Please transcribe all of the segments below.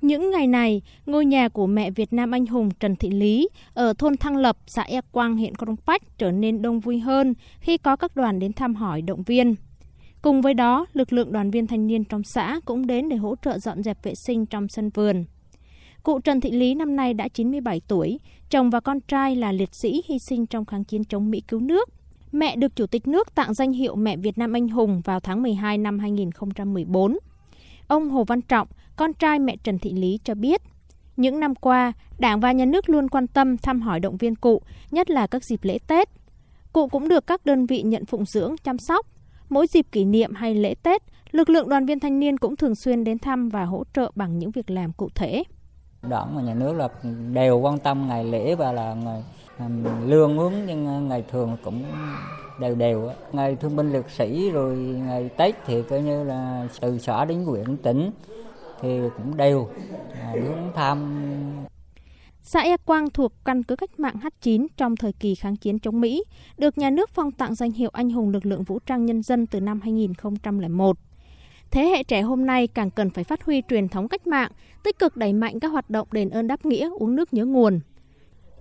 Những ngày này, ngôi nhà của mẹ Việt Nam anh hùng Trần Thị Lý ở thôn Thăng Lập, xã E Quang, huyện Crong Pách trở nên đông vui hơn khi có các đoàn đến thăm hỏi động viên. Cùng với đó, lực lượng đoàn viên thanh niên trong xã cũng đến để hỗ trợ dọn dẹp vệ sinh trong sân vườn. Cụ Trần Thị Lý năm nay đã 97 tuổi, chồng và con trai là liệt sĩ hy sinh trong kháng chiến chống Mỹ cứu nước. Mẹ được Chủ tịch nước tặng danh hiệu Mẹ Việt Nam Anh Hùng vào tháng 12 năm 2014. Ông Hồ Văn Trọng, con trai mẹ Trần Thị Lý cho biết, những năm qua, Đảng và Nhà nước luôn quan tâm thăm hỏi động viên cụ, nhất là các dịp lễ Tết. Cụ cũng được các đơn vị nhận phụng dưỡng, chăm sóc. Mỗi dịp kỷ niệm hay lễ Tết, lực lượng đoàn viên thanh niên cũng thường xuyên đến thăm và hỗ trợ bằng những việc làm cụ thể. Đảng và nhà nước là đều quan tâm ngày lễ và là ngày lương uống nhưng ờ, ngày thường cũng đều đều ngày thương binh liệt sĩ rồi ngày tết thì coi như là từ xã đến huyện tỉnh thì cũng đều à, hướng tham Xã E Quang thuộc căn cứ cách mạng H9 trong thời kỳ kháng chiến chống Mỹ, được nhà nước phong tặng danh hiệu anh hùng lực lượng vũ trang nhân dân từ năm 2001. Thế hệ trẻ hôm nay càng cần phải phát huy truyền thống cách mạng, tích cực đẩy mạnh các hoạt động đền ơn đáp nghĩa, uống nước nhớ nguồn.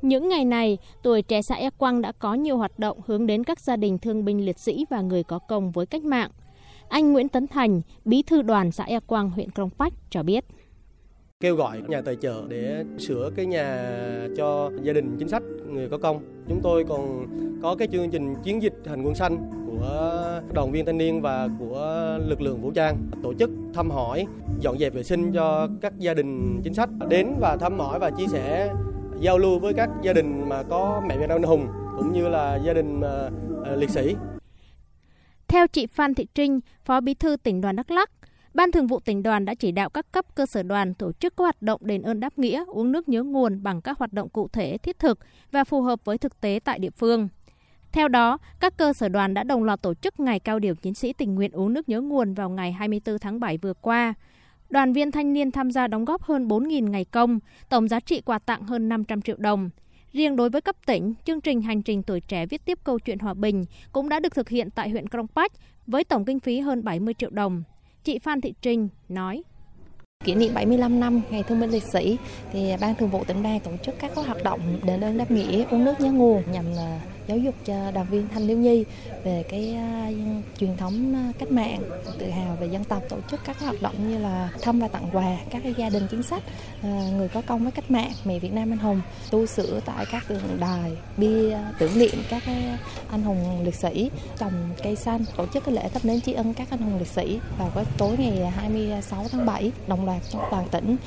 Những ngày này, tuổi trẻ xã E Quang đã có nhiều hoạt động hướng đến các gia đình thương binh liệt sĩ và người có công với cách mạng. Anh Nguyễn Tấn Thành, bí thư đoàn xã E Quang, huyện Crong Pách cho biết kêu gọi nhà tài trợ để sửa cái nhà cho gia đình chính sách người có công. Chúng tôi còn có cái chương trình chiến dịch hành quân xanh của đoàn viên thanh niên và của lực lượng vũ trang tổ chức thăm hỏi, dọn dẹp vệ sinh cho các gia đình chính sách đến và thăm hỏi và chia sẻ giao lưu với các gia đình mà có mẹ Việt Nam anh hùng cũng như là gia đình uh, liệt sĩ. Theo chị Phan Thị Trinh, Phó Bí thư tỉnh đoàn Đắk Lắk, Ban Thường vụ tỉnh đoàn đã chỉ đạo các cấp cơ sở đoàn tổ chức các hoạt động đền ơn đáp nghĩa, uống nước nhớ nguồn bằng các hoạt động cụ thể, thiết thực và phù hợp với thực tế tại địa phương. Theo đó, các cơ sở đoàn đã đồng loạt tổ chức ngày cao điểm chiến sĩ tình nguyện uống nước nhớ nguồn vào ngày 24 tháng 7 vừa qua. Đoàn viên thanh niên tham gia đóng góp hơn 4.000 ngày công, tổng giá trị quà tặng hơn 500 triệu đồng. Riêng đối với cấp tỉnh, chương trình Hành trình tuổi trẻ viết tiếp câu chuyện hòa bình cũng đã được thực hiện tại huyện Krông Pách với tổng kinh phí hơn 70 triệu đồng. Chị Phan Thị Trinh nói. Kỷ niệm 75 năm Ngày Thương binh Liệt sĩ thì Ban Thường vụ tỉnh đoàn tổ chức các hoạt động đền ơn đáp nghĩa uống nước nhớ nguồn nhằm ờ, giáo dục cho đoàn viên thanh thiếu nhi về cái uh, truyền thống ờ, cách mạng tự hào về dân tộc tổ chức các hoạt động như là thăm và tặng quà các gia đình chính sách uh, người có công với cách mạng mẹ Việt Nam anh hùng tu sửa tại các tượng đài bia tưởng niệm các anh hùng liệt sĩ trồng cây xanh tổ chức cái lễ thắp nến tri ân các anh hùng liệt sĩ. Vào cái tối ngày 26 tháng 7 đồng loạt trong toàn tỉnh.